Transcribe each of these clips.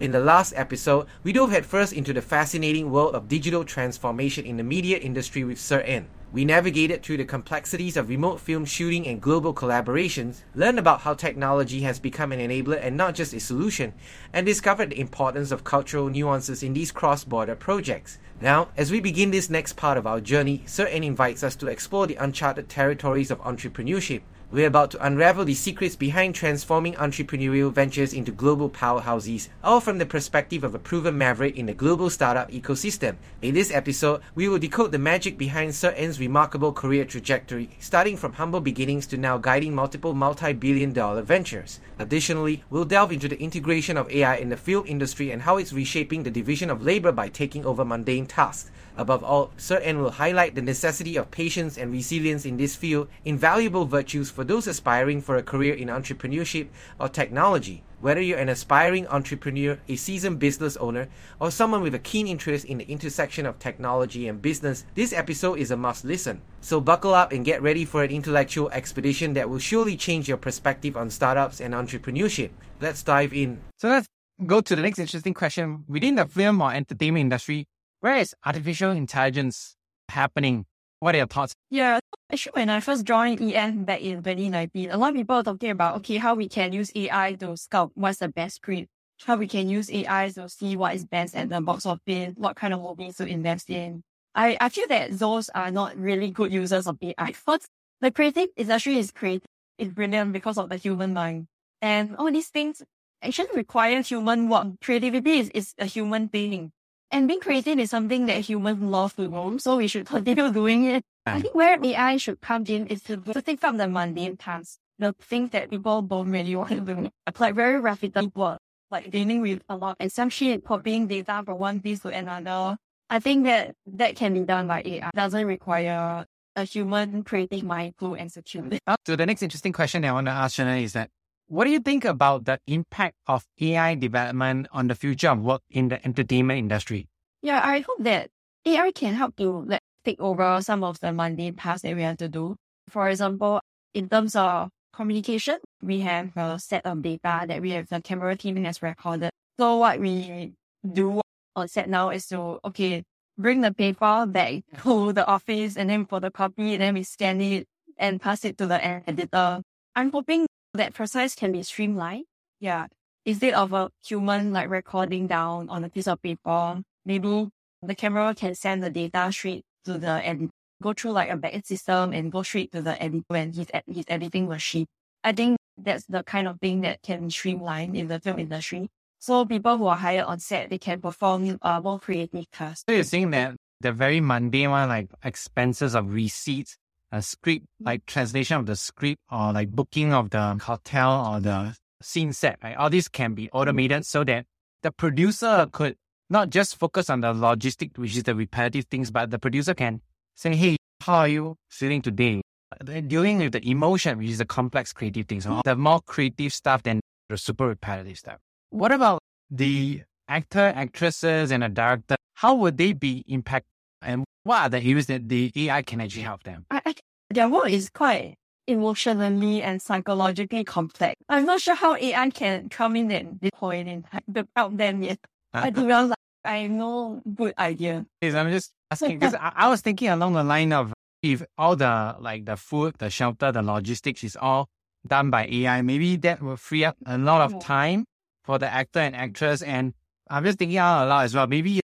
In the last episode, we dove headfirst into the fascinating world of digital transformation in the media industry with Ser En. We navigated through the complexities of remote film shooting and global collaborations, learned about how technology has become an enabler and not just a solution, and discovered the importance of cultural nuances in these cross border projects. Now, as we begin this next part of our journey, Ser En invites us to explore the uncharted territories of entrepreneurship, we're about to unravel the secrets behind transforming entrepreneurial ventures into global powerhouses, all from the perspective of a proven maverick in the global startup ecosystem. In this episode, we will decode the magic behind Ser En's remarkable career trajectory, starting from humble beginnings to now guiding multiple multi billion dollar ventures. Additionally, we'll delve into the integration of AI in the film industry and how it's reshaping the division of labor by taking over mundane tasks. Above all, Sir will highlight the necessity of patience and resilience in this field, invaluable virtues for those aspiring for a career in entrepreneurship or technology. Whether you're an aspiring entrepreneur, a seasoned business owner, or someone with a keen interest in the intersection of technology and business, this episode is a must listen. So buckle up and get ready for an intellectual expedition that will surely change your perspective on startups and entrepreneurship. Let's dive in. So let's go to the next interesting question. Within the film or entertainment industry, where is artificial intelligence happening? What are your thoughts? Yeah, actually, when I first joined EN back in 2019, a lot of people are talking about, okay, how we can use AI to scout what's the best script, how we can use AI to see what is best at the box office, what kind of movies to invest in. I, I feel that those are not really good users of AI. First, the creative industry is great, is brilliant because of the human mind. And all these things actually require human work. Creativity is, is a human thing. And being creative is something that humans love to do, so we should continue doing it. I ah. think where AI should come in is to, to take from the mundane tasks, the things that people don't really want to do, like very repetitive work, like dealing with a lot and some shit, copying data from one piece to another. I think that that can be done by AI. It doesn't require a human creating mind to execute it. So the next interesting question I want to ask Shana is that what do you think about the impact of AI development on the future of work in the entertainment industry? Yeah, I hope that AI can help to like, take over some of the mundane tasks that we have to do. For example, in terms of communication, we have a set of data that we have the camera team has recorded. So what we do on set now is to, okay, bring the paper back to the office and then for the copy, then we scan it and pass it to the editor. I'm hoping that process can be streamlined. Yeah. Instead of a human like recording down on a piece of paper, maybe the camera can send the data straight to the editor, go through like a backend system and go straight to the editor when he's, at he's editing machine. I think that's the kind of thing that can streamline in the film industry. So people who are hired on set, they can perform uh, more creative tasks. So you're saying that the very mundane one, like expenses of receipts, a script, like translation of the script or like booking of the hotel or the scene set, right? All this can be automated so that the producer could not just focus on the logistic, which is the repetitive things, but the producer can say, Hey, how are you feeling today? They're dealing with the emotion, which is the complex creative things, so the more creative stuff than the super repetitive stuff. What about the actor, actresses, and a director? How would they be impacted? And what are the areas that the AI can actually help them? I, I, their work is quite emotionally and psychologically complex. I'm not sure how AI can come in at this point in time help them yet. I do not like, I have no good idea. I'm just asking because I, I was thinking along the line of if all the like the food, the shelter, the logistics is all done by AI, maybe that will free up a lot of time for the actor and actress. And I'm just thinking out loud as well. Maybe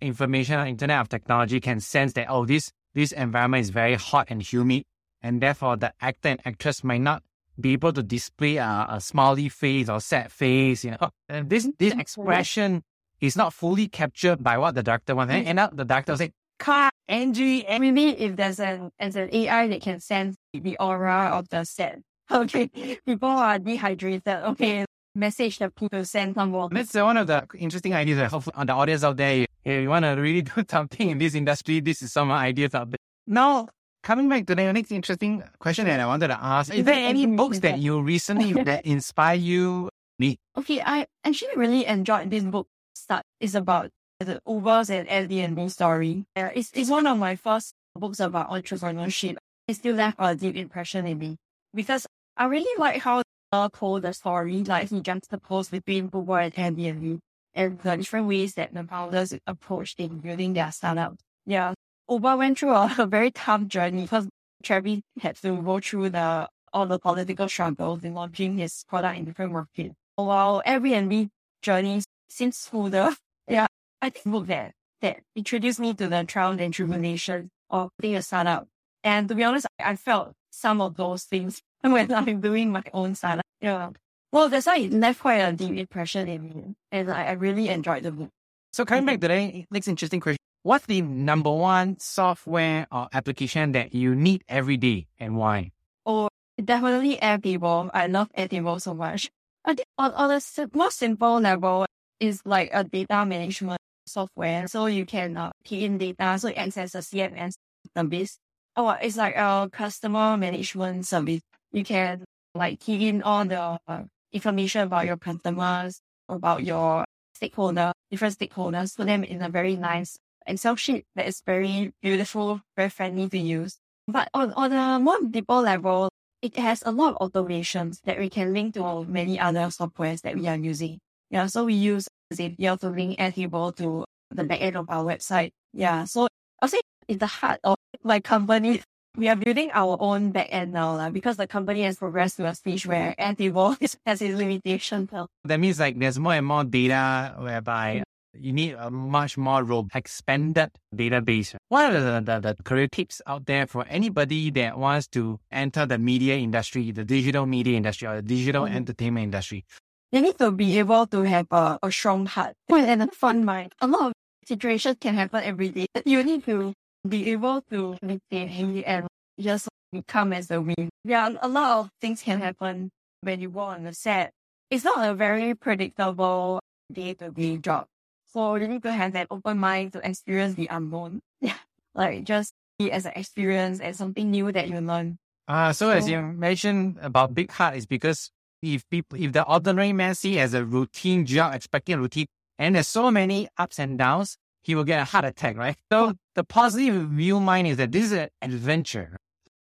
information, internet of technology can sense that oh this this environment is very hot and humid, and therefore the actor and actress might not be able to display a, a smiley face or sad face. You know, and this this mm-hmm. expression is not fully captured by what the director wants. And end up the director say, "Car, Angie, And maybe if there's an as an AI that can sense the aura of the set. Okay, people are dehydrated. Okay, message that people send some water. That's one of the interesting ideas. that Hopefully, on the audience out there, if you want to really do something in this industry, this is some ideas out there. Now, coming back to the next interesting question that I wanted to ask: Is there any books that you recently that inspire you? Me. Okay, I actually really enjoyed this book. Start is about the Ubers and Airbnb story. Uh, it's it's one of my first books about entrepreneurship. It still left a deep impression in me because I really like how the told the story, like he juxtaposed between Uber and Airbnb and the different ways that the founders approached in building their startup. Yeah. Uber went through a, a very tough journey because Travis had to go through the all the political struggles in launching his product in different markets. While Airbnb journey seems smoother. Yeah. I think book that that introduced me to the trial and tribulation of being a startup. And to be honest, I felt some of those things when I'm doing my own startup. Yeah. Well, that's why it left quite a deep impression in me. And I, I really enjoyed the book. So coming back today, next interesting question. What's the number one software or application that you need every day and why? Oh, definitely Airtable. I love Airtable so much. I think on, on a most simple level is like a data management software. So you can uh, key in data, so access a CMS service. Oh, it's like a customer management service. You can like key in all the uh, information about your customers, about your stakeholder, different stakeholders, put them in a very nice Excel sheet that is very beautiful, very friendly to use. But on, on a more deeper level, it has a lot of automations that we can link to many other softwares that we are using. Yeah, so we use Zapier to link Airtable to the back end of our website. Yeah, so I'll say in the heart of my company, we are building our own backend now uh, because the company has progressed to a stage where Airtable has its limitations. That means like there's more and more data whereby you need a much more robust, expanded database. What are the, the, the career tips out there for anybody that wants to enter the media industry, the digital media industry, or the digital mm-hmm. entertainment industry? You need to be able to have a, a strong heart and a fun mind. A lot of situations can happen every day. You need to be able to maintain and just come as a win. Yeah, a lot of things can happen when you work on the set. It's not a very predictable day to day job. So you need to have that open mind to experience the unknown. Yeah. Like just be as an experience and something new that you learn. Ah, uh, so, so as you mentioned about big heart is because if people if the ordinary man see as a routine job, expecting a routine, and there's so many ups and downs, he will get a heart attack, right? So the positive view mind is that this is an adventure.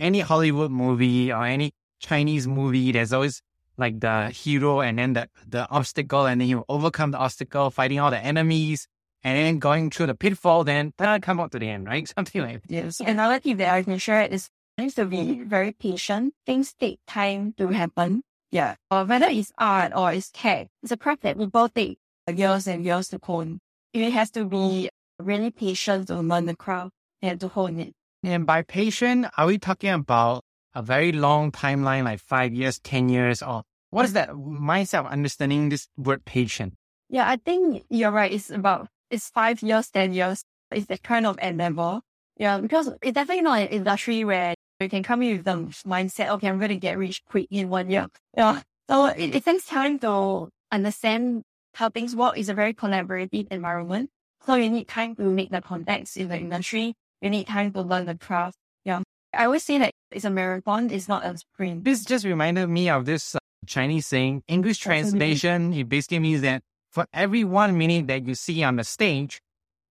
Any Hollywood movie or any Chinese movie, there's always like the hero and then the, the obstacle and then he will overcome the obstacle, fighting all the enemies and then going through the pitfall, then come out to the end, right? Something like that. Yes. Another tip that I can share is needs to be very patient. Things take time to happen. Yeah. Or whether it's art or it's tech, it's a craft that both take years and years to hone it has to be really patient to learn the craft and to hone it. And by patient, are we talking about a very long timeline, like five years, 10 years, or what is that mindset of understanding this word patient? Yeah, I think you're right. It's about, it's five years, 10 years. It's that kind of endeavor. Yeah, because it's definitely not an industry where you can come in with the mindset, okay, I'm going to get rich quick in one year. Yeah. So it, it takes time to understand how things work is a very collaborative environment. So you need time to make the contacts in the industry. You need time to learn the craft. Yeah. I always say that it's a marathon, it's not a sprint. This just reminded me of this uh, Chinese saying, English translation. It basically means that for every one minute that you see on the stage,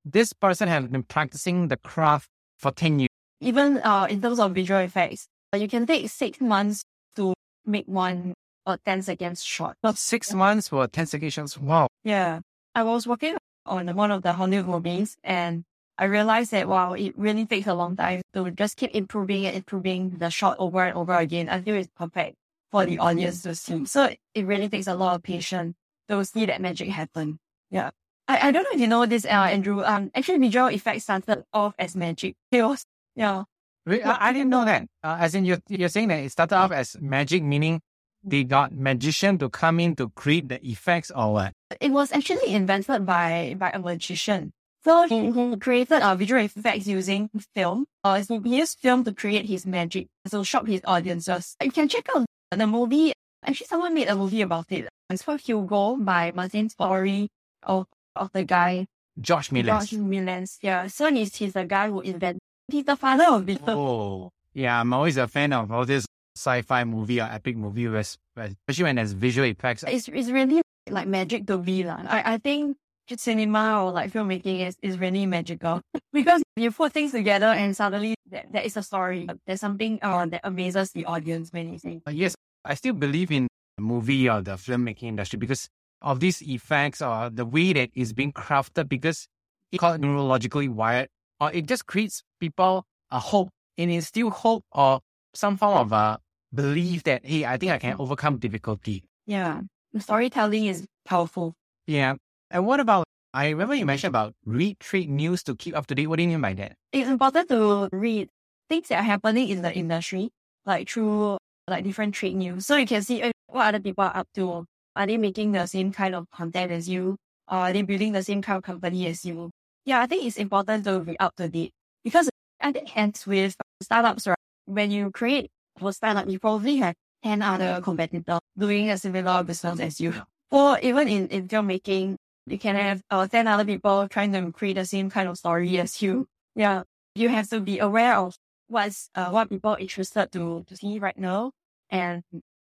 this person has been practicing the craft for 10 years. Even uh, in terms of visual effects, you can take six months to make one or 10 seconds short. Not six months for 10 seconds. Wow. Yeah. I was working on one of the Hollywood movies and I realized that wow, it really takes a long time to just keep improving and improving the shot over and over again until it's perfect for the audience to see. So it really takes a lot of patience to see that magic happen. Yeah. I, I don't know if you know this, uh, Andrew. Um, actually, visual effects started off as magic. It was, yeah. I, I didn't know that. Uh, as in, you're, you're saying that it started off as magic, meaning they got magician to come in to create the effects or what? It was actually invented by by a magician. So he, he created uh, visual effects using film. Uh, so he used film to create his magic, to shock his audiences. You can check out the movie. Actually, someone made a movie about it. It's called Hugo by Martin Scorsese of, of the guy. George Méliès. George Méliès. Yeah. So he's, he's the guy who invented, he's the father of visual. Oh, yeah. I'm always a fan of all this sci-fi movie or epic movie, especially when there's visual effects. It's, it's really like magic to me. Like. I, I think cinema or like filmmaking is, is really magical because you put things together and suddenly there, there is a story. There's something uh, that amazes the audience when you see. Uh, yes, I still believe in the movie or the filmmaking industry because of these effects or the way that it's being crafted because it's called neurologically wired or it just creates people a hope and instill hope or some form of a belief that, hey, I think I can overcome difficulty. Yeah. Storytelling is powerful. Yeah. And what about, I remember you mentioned about read trade news to keep up to date. What do you mean by that? It's important to read things that are happening in the industry, like through like different trade news. So you can see uh, what other people are up to. Are they making the same kind of content as you? Are they building the same kind of company as you? Yeah, I think it's important to be up to date because I think hence with startups, right? When you create a startup, you probably have 10 other competitors doing a similar business as you. Or even in, in filmmaking, you can have uh, 10 other people trying to create the same kind of story as you. Yeah. You have to be aware of what's, uh, what people are interested to, to see right now and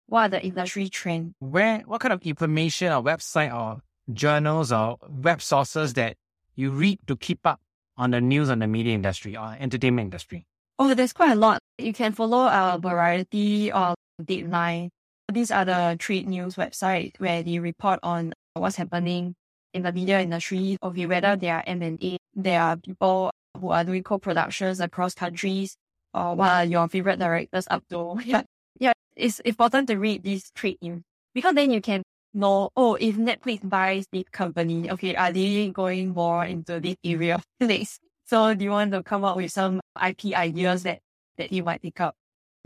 what are the industry trends. Where, what kind of information or website or journals or web sources that you read to keep up on the news on the media industry or entertainment industry? Oh, there's quite a lot. You can follow our Variety or Deadline. These are the trade news websites where they report on what's happening in the media industry, okay, whether they are M&A, there are people who are doing co-productions across countries, or what are your favorite directors up to. Yeah. Yeah. It's important to read these trade news because then you can know, oh, if Netflix buys this company, okay, are they going more into this area next? So do you want to come up with some IP ideas that, that you might pick up?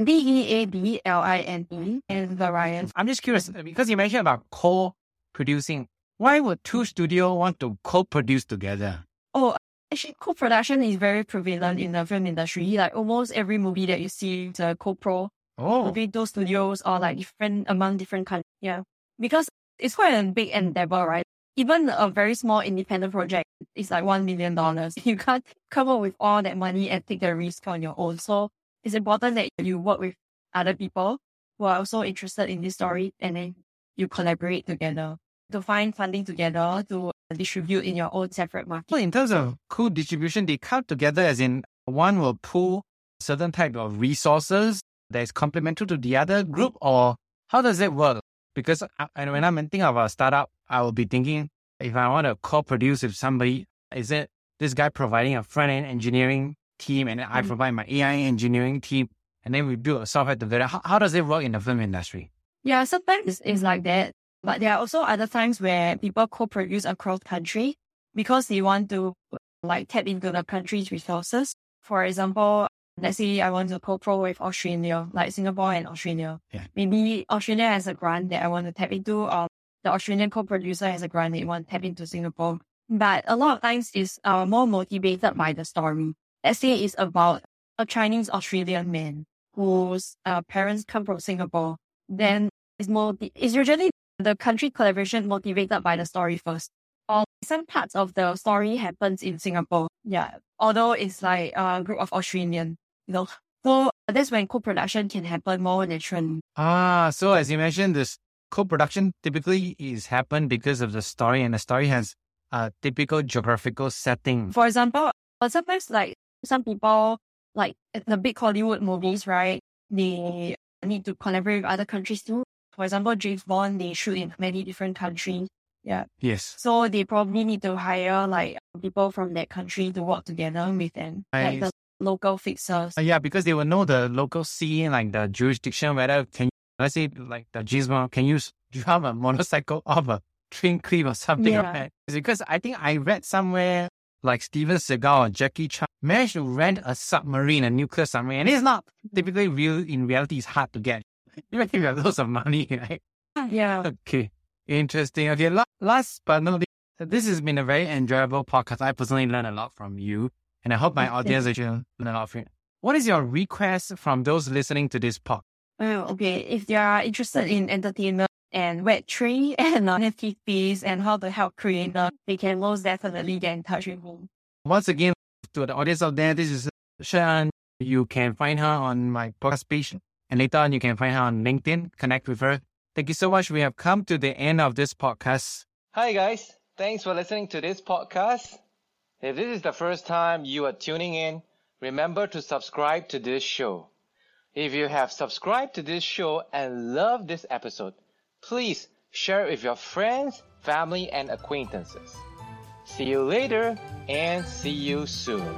B E A D L I N E and Variant. I'm just curious uh, because you mentioned about co-producing why would two studios want to co-produce together? Oh, actually, co-production is very prevalent in the film industry. Like almost every movie that you see is a co-pro oh. between those studios are like different among different countries. Yeah, because it's quite a big endeavor, right? Even a very small independent project is like one million dollars. You can't come up with all that money and take the risk on your own. So it's important that you work with other people who are also interested in this story and then you collaborate together to find funding together to distribute in your own separate market. Well, in terms of co-distribution, they come together as in one will pool certain type of resources that is complementary to the other group, or how does it work? Because I, when I'm thinking of a startup, I will be thinking if I want to co-produce with somebody, is it this guy providing a front end engineering team and I mm. provide my AI engineering team, and then we build a software together? How, how does it work in the film industry? Yeah, sometimes it's, it's like that. But there are also other times where people co-produce across country because they want to like tap into the country's resources. For example, let's say I want to co-pro with Australia, like Singapore and Australia. Yeah. Maybe Australia has a grant that I want to tap into, or the Australian co-producer has a grant that want to tap into Singapore. But a lot of times it's uh, more motivated by the story. Let's say it's about a Chinese Australian man whose uh, parents come from Singapore. Then it's more, it's usually the country collaboration motivated by the story first. Or some parts of the story happens in Singapore. Yeah. Although it's like a group of Australian, you know. So that's when co-production can happen more naturally. Ah, so as you mentioned, this co-production typically is happen because of the story and the story has a typical geographical setting. For example, but sometimes like some people like the big Hollywood movies, right? They need to collaborate with other countries too. For example, James Bond, they shoot in many different countries. Yeah. Yes. So they probably need to hire like people from that country to work together with them, like the Nice. Local fixers. Uh, yeah, because they will know the local scene, like the jurisdiction, whether can let's say like the Gizmo can you drive a motorcycle off a train cliff or something like that. It's because I think I read somewhere like Steven Seagal or Jackie Chan managed to rent a submarine, a nuclear submarine, and it's not typically real. In reality, it's hard to get. Even if you have loads of money, right? Yeah. Okay, interesting. Okay, last but not least, this has been a very enjoyable podcast. I personally learned a lot from you, and I hope my audience actually learn a lot from you. What is your request from those listening to this podcast? Well, okay. If they are interested in entertainment and Web3 and NFTs and how to help creators, they can most definitely get in touch with me. Once again, to the audience out there, this is Shan. You can find her on my podcast page, and later on, you can find her on LinkedIn. Connect with her. Thank you so much. We have come to the end of this podcast. Hi guys, thanks for listening to this podcast. If this is the first time you are tuning in, remember to subscribe to this show. If you have subscribed to this show and love this episode, please share it with your friends, family, and acquaintances. See you later and see you soon.